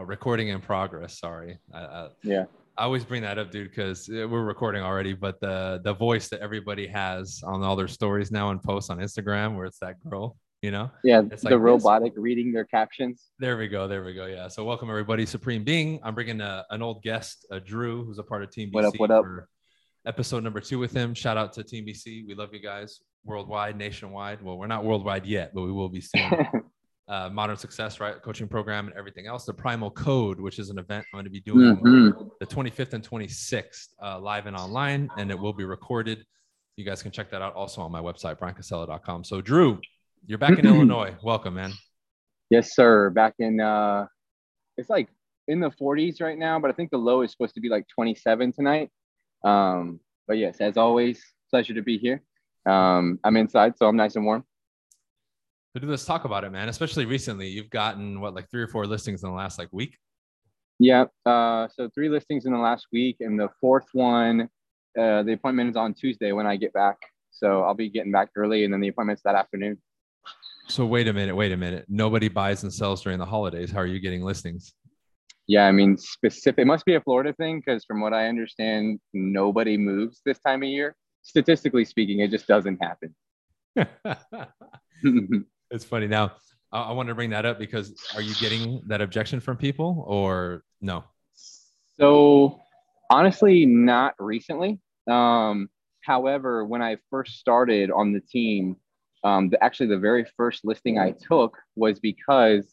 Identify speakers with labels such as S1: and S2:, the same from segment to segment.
S1: Oh, recording in progress. Sorry. I, I,
S2: Yeah.
S1: I always bring that up, dude, because uh, we're recording already. But the the voice that everybody has on all their stories now and posts on Instagram, where it's that girl, you know.
S2: Yeah.
S1: It's
S2: the
S1: like this.
S2: robotic reading their captions.
S1: There we go. There we go. Yeah. So welcome everybody, Supreme Being. I'm bringing a, an old guest, uh, Drew, who's a part of Team BC
S2: What up, what up?
S1: for episode number two with him. Shout out to Team BC. We love you guys worldwide, nationwide. Well, we're not worldwide yet, but we will be soon. uh, Modern Success, right? Coaching program and everything else. The Primal Code, which is an event I'm going to be doing
S2: Mhm.
S1: the 25th and 26th, uh, live and online, and it will be recorded. You guys can check that out also on my website, bryancasella.com. So, Drew, you're back in Illinois. Welcome, man.
S2: Yes, sir. Back in uh it's like in the 40s right now, but I think the low is supposed to be like 27 tonight. Um, but yes, as always, pleasure to be here. Um, I'm inside, so I'm nice and warm.
S1: So, do let's talk about it, man. Especially recently, you've gotten what, like three or four listings in the last like week.
S2: Yeah. Uh, so three listings in the last week, and the fourth one, uh, the appointment is on Tuesday when I get back. So I'll be getting back early, and then the appointment's that afternoon.
S1: So, wait a minute, wait a minute. Nobody buys and sells during the holidays. How are you getting listings?
S2: Yeah, I mean, specific. It must be a Florida thing because, from what I understand, nobody moves this time of year. Statistically speaking, it just doesn't happen.
S1: it's funny. Now, I, I want to bring that up because are you getting that objection from people or no?
S2: so, honestly, not recently. Um, however, when I first started on the team, um, the, actually the very first listing I took was because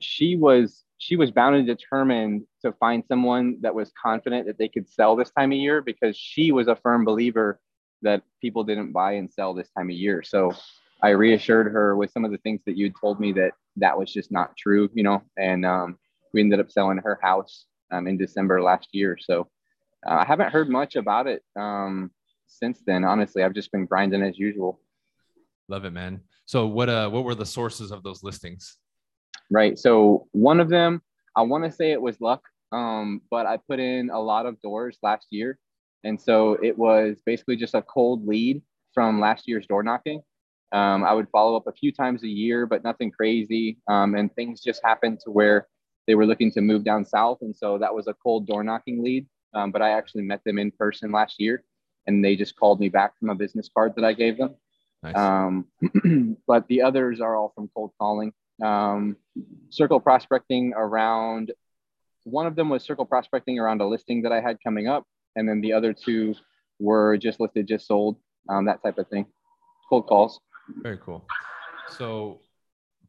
S2: she was she was bound and determined to find someone that was confident that they could sell this time of year because she was a firm believer that people didn't buy and sell this time of year. So I reassured her with some of the things that you told me that that was just not true, you know, and um, we ended up selling her house um, in December last year. So uh, I haven't heard much about it um, since then. Honestly, I've just been grinding as usual.
S1: Love it, man. So, what uh, what were the sources of those listings?
S2: right? So one of them, I want to say it was luck, um, but I put in a lot of doors last year, and so it was basically just a cold lead from last year's door knocking. Um, I would follow up a few times a year, but nothing crazy, um, and things just happened to where they were looking to move down south, and so that was a cold door knocking lead. Um, but I actually met them in person last year, and they just called me back from a business card that I gave them.
S1: Nice.
S2: Um, but the others are all from cold calling. Um, circle prospecting around one of them was circle prospecting around a listing that I had coming up, and then the other two were just listed, just sold, um, that type of thing. Cold calls.
S1: Very cool. So,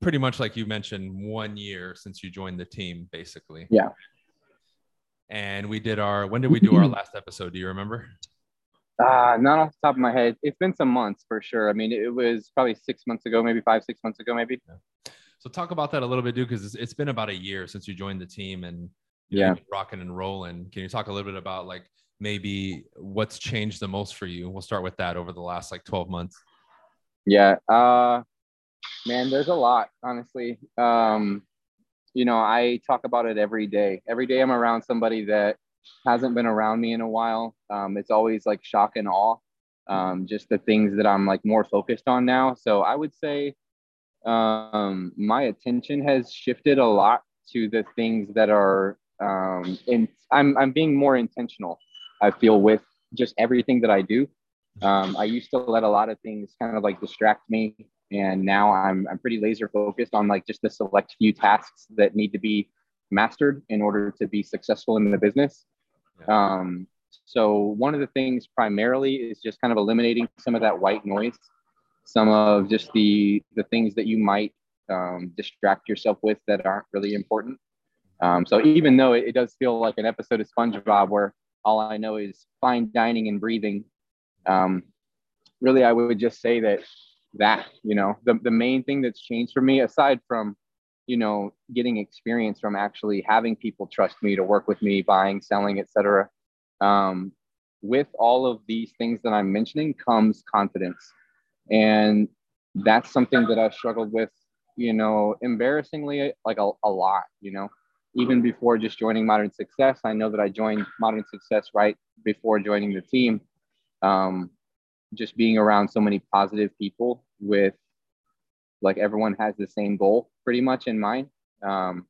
S1: pretty much like you mentioned, one year since you joined the team, basically.
S2: Yeah.
S1: And we did our. When did we do our last episode? Do you remember?
S2: Uh, not off the top of my head. It's been some months for sure. I mean, it was probably six months ago, maybe five, six months ago, maybe.
S1: So, talk about that a little bit, dude, because it's, it's been about a year since you joined the team and know,
S2: Yeah.
S1: rocking and rolling. Can you talk a little bit about like maybe what's changed the most for you? We'll start with that over the last like 12 months.
S2: Yeah. Uh, man, there's a lot, honestly. Um, you know, I talk about it every day. Every day I'm around somebody that hasn't been around me in a while. Um, it's always like shock and awe. Um, just the things that I'm like more focused on now. So I would say um, my attention has shifted a lot to the things that are um, in. I'm I'm being more intentional. I feel with just everything that I do. Um, I used to let a lot of things kind of like distract me, and now I'm I'm pretty laser focused on like just the select few tasks that need to be mastered in order to be successful in the business. Um, so one of the things primarily is just kind of eliminating some of that white noise, some of just the the things that you might um, distract yourself with that aren't really important. Um, so even though it, it does feel like an episode of SpongeBob where all I know is fine dining and breathing, um, really I would just say that that you know the the main thing that's changed for me aside from you know getting experience from actually having people trust me to work with me buying selling etc um, with all of these things that i'm mentioning comes confidence. And that's something that i've struggled with you know embarrassingly like a, a lot you know. Even before just joining modern success i know that i joined modern success right before joining the team um, just being around so many positive people with like everyone has the same goal pretty much in mind um,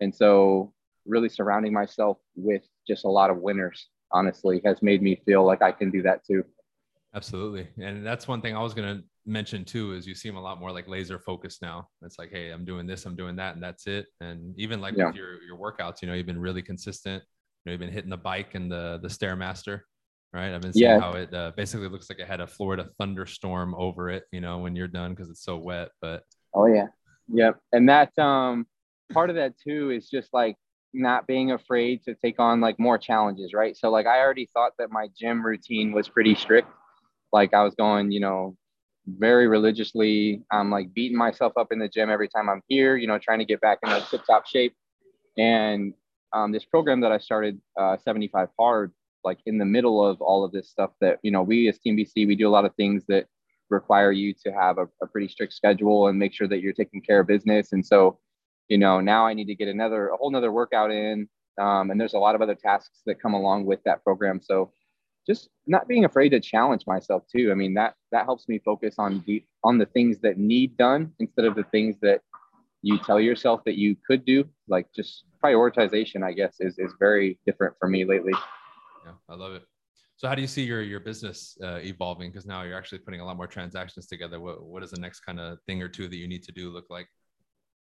S2: And so really surrounding myself with just a lot of winners, honestly, has made me feel like I can do that too.
S1: Absolutely. And that's one thing I was going to mention too is you seem a lot more like laser focused now. It's like, hey, I'm doing this, I'm doing that, and that's it. And even like yeah. with your your workouts, you know, you've been really consistent. You know, you've been hitting the bike and the the stairmaster, right? I've been seeing yeah. how it uh, basically looks like it had a Florida thunderstorm over it. You know, when you're done because it's so wet. But
S2: oh yeah, yep. And that um part of that too is just like not being afraid to take on like more challenges, right? So like I already thought that my gym routine was pretty strict. Like I was going, you know, very religiously. I'm like beating myself up in the gym every time I'm here, you know, trying to get back in like tip top shape. And um, this program that I started, uh, 75 Hard, like in the middle of all of this stuff that, you know, we as Team BC, we do a lot of things that require you to have a, a pretty strict schedule and make sure that you're taking care of business. And so you know, now I need to get another, a whole nother workout in. Um, and there's a lot of other tasks that come along with that program. So just not being afraid to challenge myself too. I mean, that, that helps me focus on the, on the things that need done instead of the things that you tell yourself that you could do. Like just prioritization, I guess, is, is very different for me lately.
S1: Yeah, I love it. So how do you see your your business uh, evolving? Because now you're actually putting a lot more transactions together. What what is the next kind of thing or two that you need to do look like?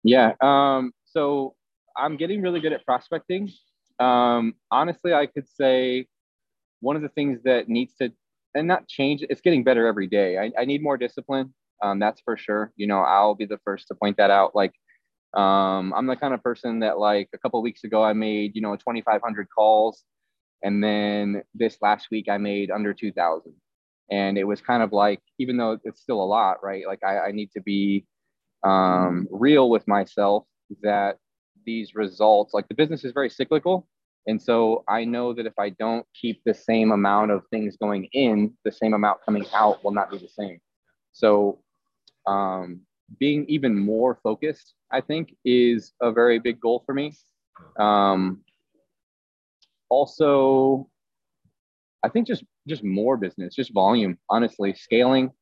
S2: Yeah. Um, so I'm getting really good at prospecting. Um, honestly, I could say one of the things that needs to, and not change, it's getting better every day. I, I need more discipline. Um, that's for sure. You know, I'll be the first to point that out. Like, um, I'm the kind of person that, like, a couple weeks ago, I made, you know, 2,500 calls. And then this last week, I made under 2,000. And it was kind of like, even though it's still a lot, right? Like, I, I need to be um, real with myself that these results, like the business is very cyclical. And so I know that if I don't keep the same amount of things going in, the same amount coming out will not be the same. So um, being even more focused, I think, is a very big goal for me. Um, also, I think just just more business, just volume. Honestly, scaling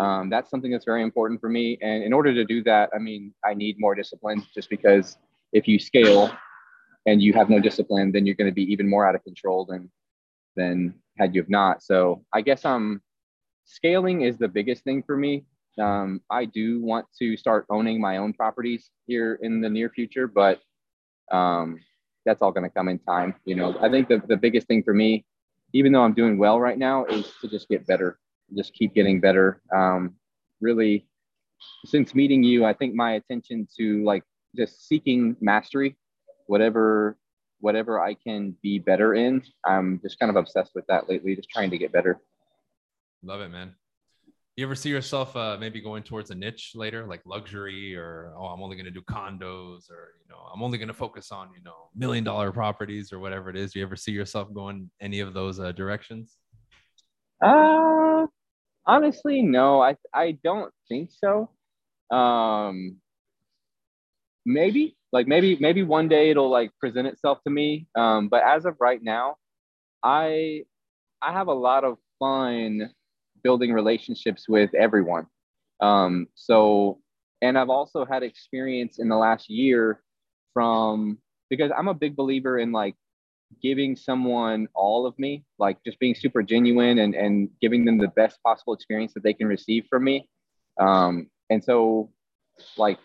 S2: um, that's something that's very important for me. And in order to do that, I mean, I need more discipline just because if you scale and you have no discipline, then you're going to be even more out of control than, than had you have not. So I guess um, scaling is the biggest thing for me. Um, I do want to start owning my own properties here in the near future, but um, that's all going to come in time. You know, I think the, the biggest thing for me, even though I'm doing well right now, is to just get better just keep getting better. Um, really, since meeting you, I think my attention to like just seeking mastery, whatever whatever I can be better in, I'm just kind of obsessed with that lately. Just trying to get better.
S1: Love it, man. You ever see yourself uh, maybe going towards a niche later, like luxury, or oh, I'm only going to do condos, or you know, I'm only going to focus on you know million dollar properties or whatever it is. Do you ever see yourself going any of those uh, directions?
S2: Uh, Honestly, no, I I don't think so. Um, maybe like maybe maybe one day it'll like present itself to me. Um, but as of right now, I I have a lot of fun building relationships with everyone. Um, so and I've also had experience in the last year from because I'm a big believer in like giving someone all of me, like just being super genuine and, and giving them the best possible experience that they can receive from me. Um, and so like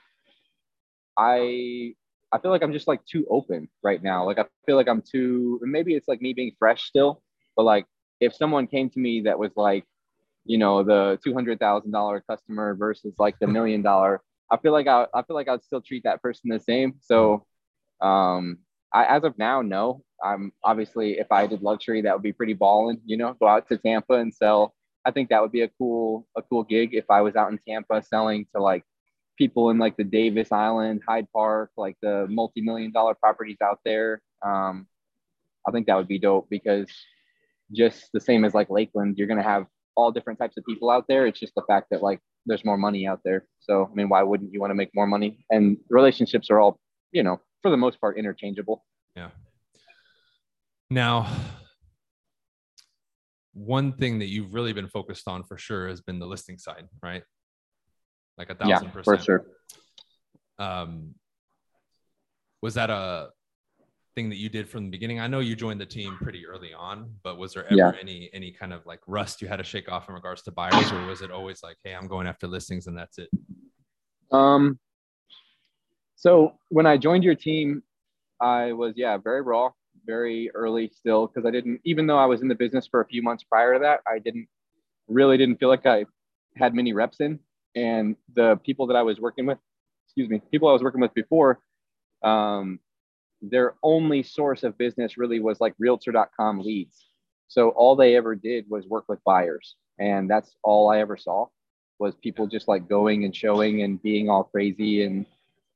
S2: I I feel like I'm just like too open right now. Like I feel like I'm too maybe it's like me being fresh still, but like if someone came to me that was like, you know, the two hundred thousand dollar customer versus like the million dollar, I feel like I I feel like I'd still treat that person the same. So um I as of now, no. I'm obviously if I did luxury, that would be pretty balling. You know, go out to Tampa and sell. I think that would be a cool a cool gig if I was out in Tampa selling to like people in like the Davis Island, Hyde Park, like the multi million dollar properties out there. Um, I think that would be dope because just the same as like Lakeland, you're gonna have all different types of people out there. It's just the fact that like there's more money out there. So I mean, why wouldn't you want to make more money? And relationships are all, you know, for the most part, interchangeable.
S1: Yeah. Now, one thing that you've really been focused on for sure has been the listing side, right? Like a thousand yeah, percent.
S2: For sure.
S1: Um, was that a thing that you did from the beginning? I know you joined the team pretty early on, but was there ever
S2: Yeah.
S1: any any kind of like rust you had to shake off in regards to buyers, or was it always like, hey, I'm going after listings and that's it?
S2: Um, so when I joined your team, I was yeah very raw, very early still because I didn't even though I was in the business for a few months prior to that, I didn't really didn't feel like I had many reps in, and the people that I was working with, excuse me, people I was working with before, um, their only source of business really was like Realtor.com leads. So all they ever did was work with buyers, and that's all I ever saw was people just like going and showing and being all crazy. And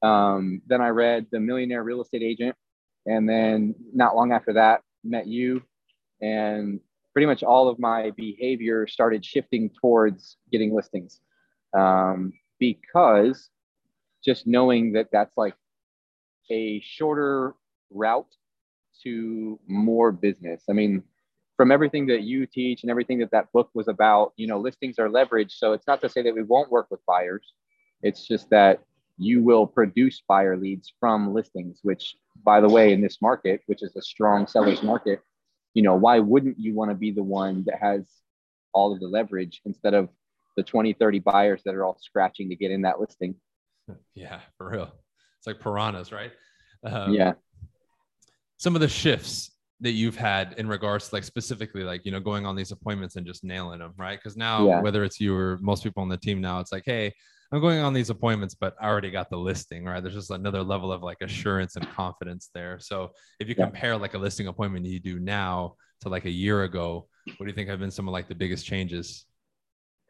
S2: um, then I read The Millionaire Real Estate Agent. And then not long after that, met you. And pretty much all of my behavior started shifting towards getting listings um, because just knowing that that's like a shorter route to more business. I mean, from everything that you teach and everything that that book was about, you know, listings are leverage. So it's not to say that we won't work with buyers. It's just that you will produce buyer leads from listings, which, by the way, in this market, which is a strong seller's market, you know, why wouldn't you want to be the one that has all of the leverage instead of the 20, 30 buyers that are all scratching to get in that listing?
S1: Yeah, for real. It's like piranhas, right? Um,
S2: yeah.
S1: Some of the shifts that you've had in regards to like specifically like you know going on these appointments and just nailing them right because now
S2: Yeah.
S1: whether it's you or most people on the team now it's like hey i'm going on these appointments but i already got the listing right there's just another level of like assurance and confidence there so if you
S2: Yeah.
S1: compare like a listing appointment you do now to like a year ago what do you think have been some of like the biggest changes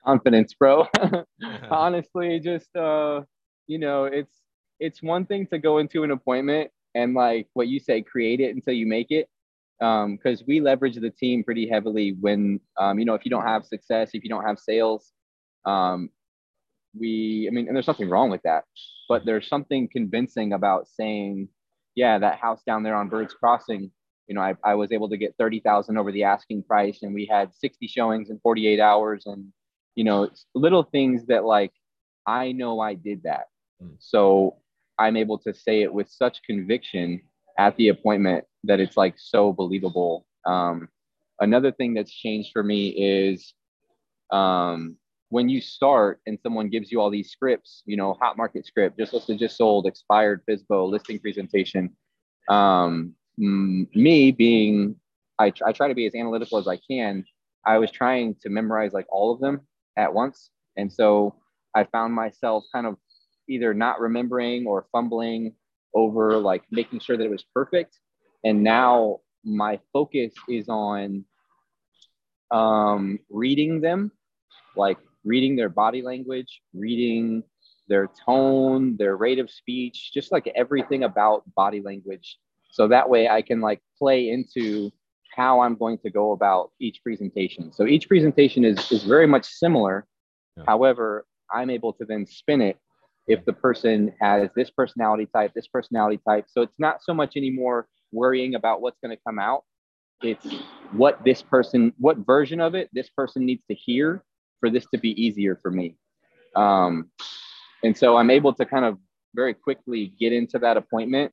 S2: confidence, bro. Honestly, just uh, you know, it's it's one thing to go into an appointment and like what you say, create it until you make it. Um, because we leverage the team pretty heavily when um, you know, if you don't have success, if you don't have sales, um, we I mean, and there's nothing wrong with that, but there's something convincing about saying, yeah, that house down there on Birds Crossing, you know, I, I was able to get 30,000 over the asking price and we had 60 showings in 48 hours and you know, it's little things that like I know I did that.
S1: Mm.
S2: So I'm able to say it with such conviction at the appointment that it's like so believable. Um, another thing that's changed for me is um, when you start and someone gives you all these scripts, you know, hot market script, just listed, just sold, expired, FISBO, listing presentation. Um, me being, I, I try to be as analytical as I can. I was trying to memorize like all of them at once. And so I found myself kind of either not remembering or fumbling over like making sure that it was perfect. And now my focus is on um, reading them, like reading their body language, reading their tone, their rate of speech, just like everything about body language. So that way I can like play into how I'm going to go about each presentation. So each presentation is, is very much similar.
S1: Yeah.
S2: However, I'm able to then spin it if the person has this personality type, this personality type. So it's not so much anymore worrying about what's going to come out. It's what this person, what version of it this person needs to hear for this to be easier for me. Um, and so I'm able to kind of very quickly get into that appointment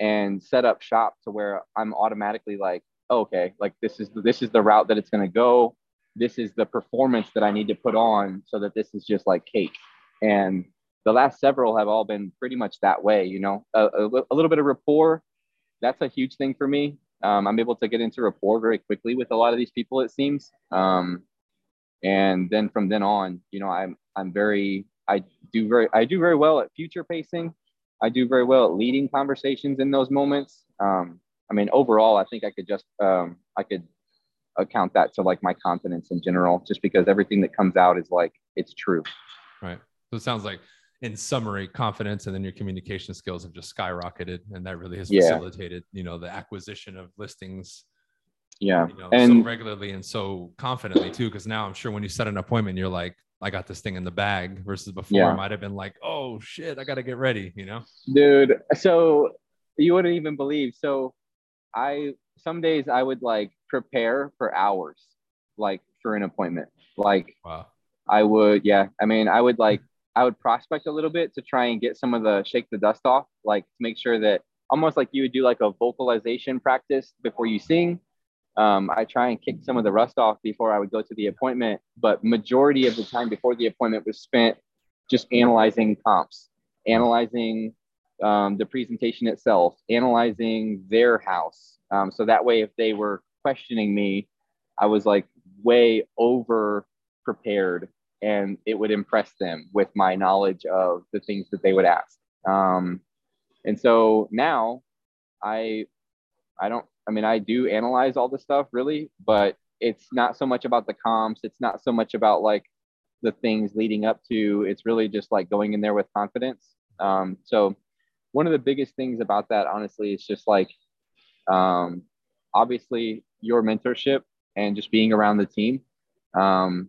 S2: and set up shop to where I'm automatically like, oh, okay, like this is this is the route that it's going to go. This is the performance that I need to put on so that this is just like cake. And the last several have all been pretty much that way. You know, a, a, a little bit of rapport. That's a huge thing for me. Um, I'm able to get into rapport very quickly with a lot of these people. It seems. Um, and then from then on, you know, I'm I'm very I do very I do very well at future pacing. I do very well at leading conversations in those moments. Um, I mean, overall, I think I could just um, I could account that to like my confidence in general, just because everything that comes out is like it's true.
S1: right so it sounds like in summary confidence and then your communication skills have just skyrocketed and that really has
S2: Yeah.
S1: facilitated you know the acquisition of listings
S2: Yeah,
S1: you know, so regularly and so confidently too. Because now I'm sure when you set an appointment, you're like, I got this thing in the bag. Versus before,
S2: Yeah.
S1: it might have been like, oh shit, I got to get ready. You know?
S2: dude, so you wouldn't even believe. So I some days I would like prepare for hours, like for an appointment. Like
S1: Wow.
S2: I would, yeah. I mean, I would like, I would prospect a little bit to try and get some of the shake the dust off, like to make sure that almost like you would do like a vocalization practice before you sing. Um, I try and kick some of the rust off before I would go to the appointment, but majority of the time before the appointment was spent just analyzing comps, analyzing um, the presentation itself, analyzing their house. Um, so that way, if they were questioning me, I was like way over prepared and it would impress them with my knowledge of the things that they would ask. Um, and so now I, I don't, I mean, I do analyze all the stuff really, but it's not so much about the comps. It's not so much about like the things leading up to, it's really just like going in there with confidence. Um, so one of the biggest things about that, honestly, is just like, um, obviously your mentorship and just being around the team. Um,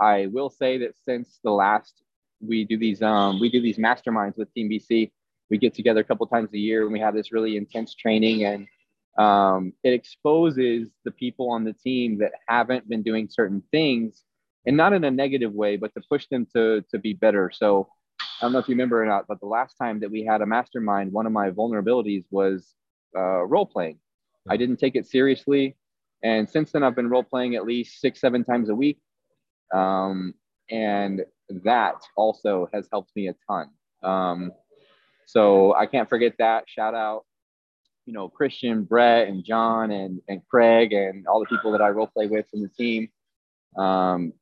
S2: I will say that since the last we do these um, we do these masterminds with Team BC, we get together a couple times a year and we have this really intense training and um, it exposes the people on the team that haven't been doing certain things and not in a negative way, but to push them to to be better. So I don't know if you remember or not, but the last time that we had a mastermind, one of my vulnerabilities was uh, role playing. I didn't take it seriously. And since then, I've been role playing at least six, seven times a week. Um, and that also has helped me a ton. Um, so I can't forget that. Shout out, you know, Christian, Brett, and John, and, and Craig, and all the people that I role play with from the team. Um,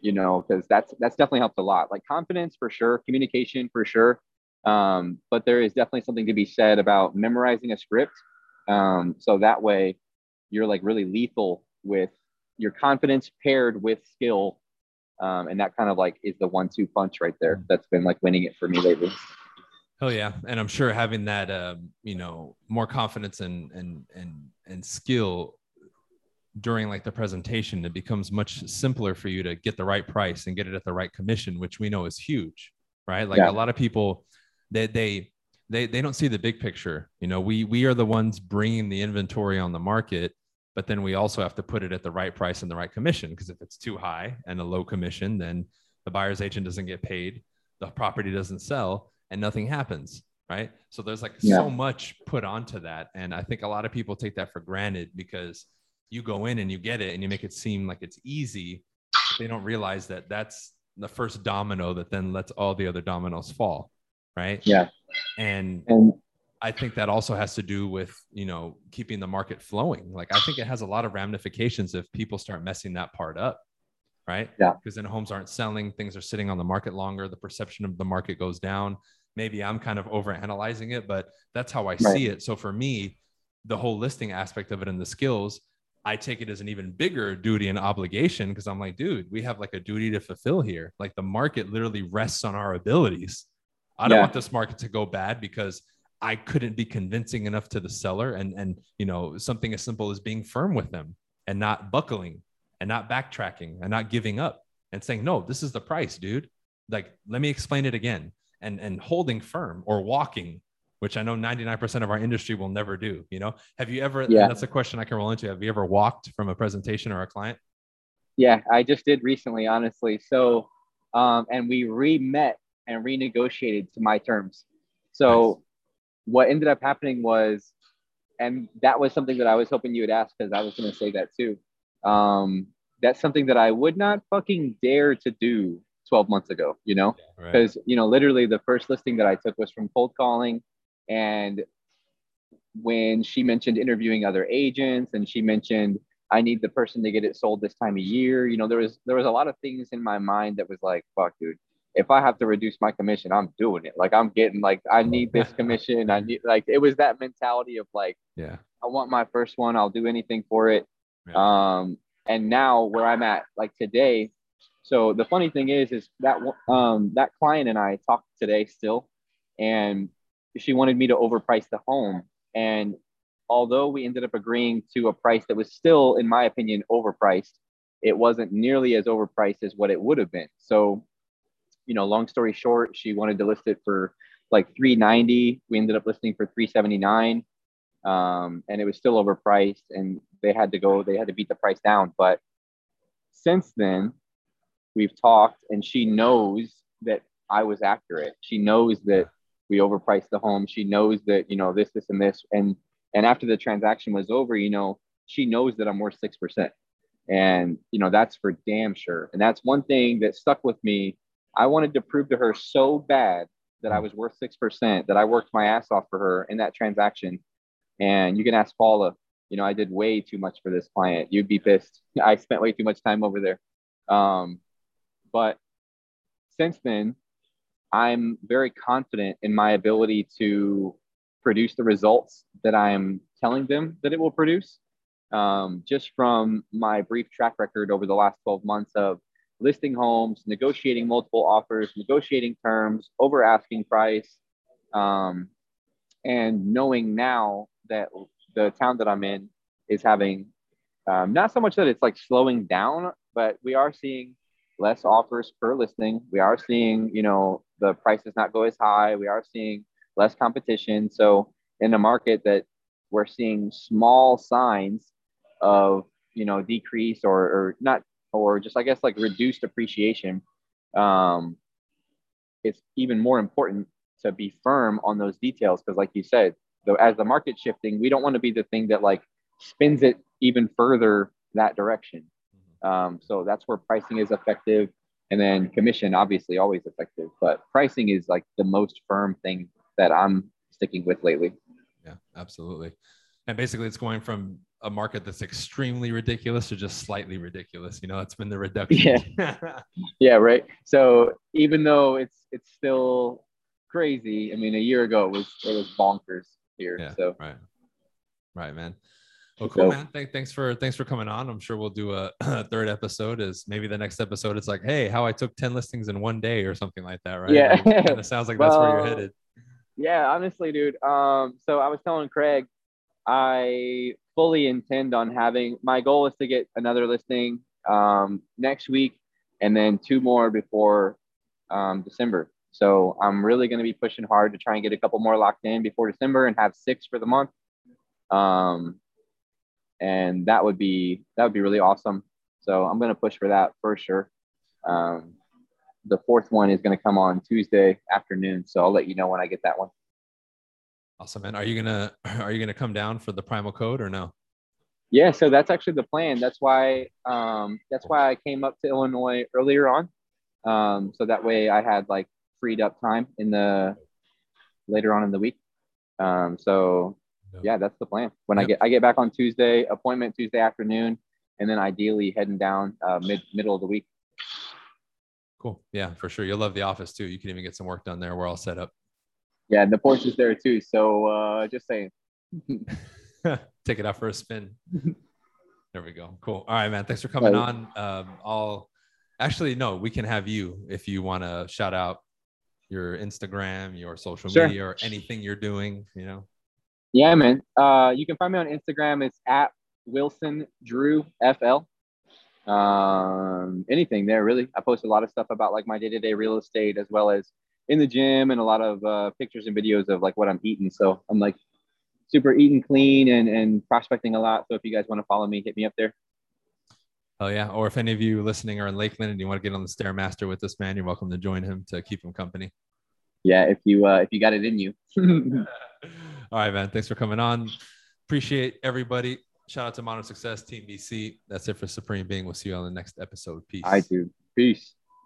S2: you know, because that's that's definitely helped a lot. Like confidence for sure, communication for sure. Um, but there is definitely something to be said about memorizing a script. Um, so that way you're like really lethal with your confidence paired with skill. Um, and that kind of like is the one two punch right there mm. that's been like winning it for me lately.
S1: Oh yeah, and I'm sure having that, um, you know, more confidence and and and and skill during like the presentation, it becomes much simpler for you to get the right price and get it at the right commission, which we know is huge, right? Like yeah. a lot of people, they they they they don't see the big picture. You know, we we are the ones bringing the inventory on the market, but then we also have to put it at the right price and the right commission because if it's too high and a low commission, then the buyer's agent doesn't get paid, the property doesn't sell, and nothing happens right? So there's like yeah. so much put onto that and i think a lot of people take that for granted because you go in and you get it and you make it seem like it's easy they don't realize that that's the first domino that then lets all the other dominoes fall right?
S2: Yeah.
S1: And, and I think that also has to do with, you know, keeping the market flowing. Like I think it has a lot of ramifications if people start messing that part up. Right.
S2: Yeah.
S1: Because then homes aren't selling, things are sitting on the market longer, the perception of the market goes down. Maybe I'm kind of over analyzing it, but that's how I right. see it. So for me, the whole listing aspect of it and the skills, I take it as an even bigger duty and obligation because I'm like, dude, we have like a duty to fulfill here. Like the market literally rests on our abilities. I don't yeah. want this market to go bad because I couldn't be convincing enough to the seller and and you know something as simple as being firm with them and not buckling and not backtracking and not giving up and saying no this is the price dude. Like let me explain it again. And and holding firm or walking which I know 99% of our industry will never do you know? Have you ever yeah. that's a question I can roll into have you ever walked from a presentation or a client?
S2: Yeah I just did recently honestly. So um and we re-met and renegotiated to my terms. So nice what ended up happening was, and that was something that I was hoping you would ask because I was going to say that too. Um, that's something that I would not fucking dare to do 12 months ago, you know, because, right. you know, literally the first listing that I took was from cold calling. And when she mentioned interviewing other agents and she mentioned, I need the person to get it sold this time of year, you know, there was, there was a lot of things in my mind that was like, fuck, dude, if I have to reduce my commission, I'm doing it. Like I'm getting like I need this commission. I need like it was that mentality of like,
S1: yeah,
S2: I want my first one. I'll do anything for it. Yeah. Um, and now where I'm at, like today. So the funny thing is, is that um that client and I talked today still, and she wanted me to overprice the home. And although we ended up agreeing to a price that was still, in my opinion, overpriced, it wasn't nearly as overpriced as what it would have been. So you know, long story short, she wanted to list it for like 390. We ended up listing for 379. Um, and it was still overpriced and they had to go, they had to beat the price down. But since then, we've talked and she knows that I was accurate. She knows that we overpriced the home. She knows that, you know, this, this, and this. And and after the transaction was over, you know, she knows that I'm worth six percent. And you know, that's for damn sure. And that's one thing that stuck with me. I wanted to prove to her so bad that I was worth six percent that I worked my ass off for her in that transaction. And you can ask Paula, you know, I did way too much for this client. You'd be pissed. I spent way too much time over there. Um, but since then, I'm very confident in my ability to produce the results that I'm telling them that it will produce. Um, just from my brief track record over the last 12 months of listing homes, negotiating multiple offers, negotiating terms, over asking price, um, and knowing now that the town that I'm in is having um, not so much that it's like slowing down, but we are seeing less offers per listing. We are seeing, you know, the prices not go as high. We are seeing less competition. So in a market that we're seeing small signs of, you know, decrease or, or not, or just, I guess, like reduced appreciation, um, it's even more important to be firm on those details. Cause like you said, though, as the market shifting, we don't want to be the thing that like spins it even further that direction. Um, so that's where pricing is effective. And then commission, obviously, always effective, but pricing is like the most firm thing that I'm sticking with lately.
S1: Yeah, absolutely. And basically, it's going from a market that's extremely ridiculous or just slightly ridiculous. You know, it's been the reduction.
S2: Yeah. yeah, right. So even though it's it's still crazy, I mean, a year ago it was it was bonkers here.
S1: Yeah,
S2: so
S1: right, right, man. Well, cool, man. Th- thanks for thanks for coming on. I'm sure we'll do a, a, third episode. Is maybe the next episode? It's like, hey, how I took ten listings in one day or something like that, right?
S2: Yeah,
S1: it sounds like well, that's where you're headed.
S2: Yeah, honestly, dude. Um, so I was telling Craig, I fully intend on having my goal is to get another listing um, next week, and then two more before um, December. So I'm really going to be pushing hard to try and get a couple more locked in before December and have six for the month. Um, and that would be that would be really awesome. So I'm gonna push for that for sure. Um, the fourth one is gonna come on Tuesday afternoon, so I'll let you know when I get that one.
S1: Awesome, man. Are you gonna are you gonna come down for the primal code or no?
S2: Yeah, so that's actually the plan. That's why um, that's why I came up to Illinois earlier on, um, so that way I had like freed up time in the later on in the week. Um, so yeah, that's the plan. When yep. I get I get back on Tuesday, appointment Tuesday afternoon, and then ideally heading down uh, mid middle of the week.
S1: Cool. Yeah, for sure. You'll love the office too. You can even get some work done there. We're all set up.
S2: Yeah, the Porsche is there too. So uh, just saying.
S1: Take it out for a spin. there we go. Cool. All right, man. Thanks for coming on. Um, I'll actually no, we can have you if you want to shout out your Instagram, your social sure. media, or anything you're doing. You know.
S2: Yeah, man. Uh, you can find me on Instagram. It's at Wilson Drew FL. Um, anything there really. I post a lot of stuff about like my day to day real estate as well as in the gym and a lot of uh, pictures and videos of like what I'm eating. So I'm like super eating clean and and prospecting a lot. So if you guys want to follow me, hit me up there.
S1: Oh yeah. Or if any of you listening are in Lakeland and you want to get on the Stairmaster with this man, you're welcome to join him to keep him company.
S2: Yeah, if you uh, if you got it in you.
S1: All right, man. Thanks for coming on. Appreciate everybody. Shout out to Modern Success Team BC. That's it for Supreme Being. We'll see you on the next episode. Peace.
S2: I do. Peace.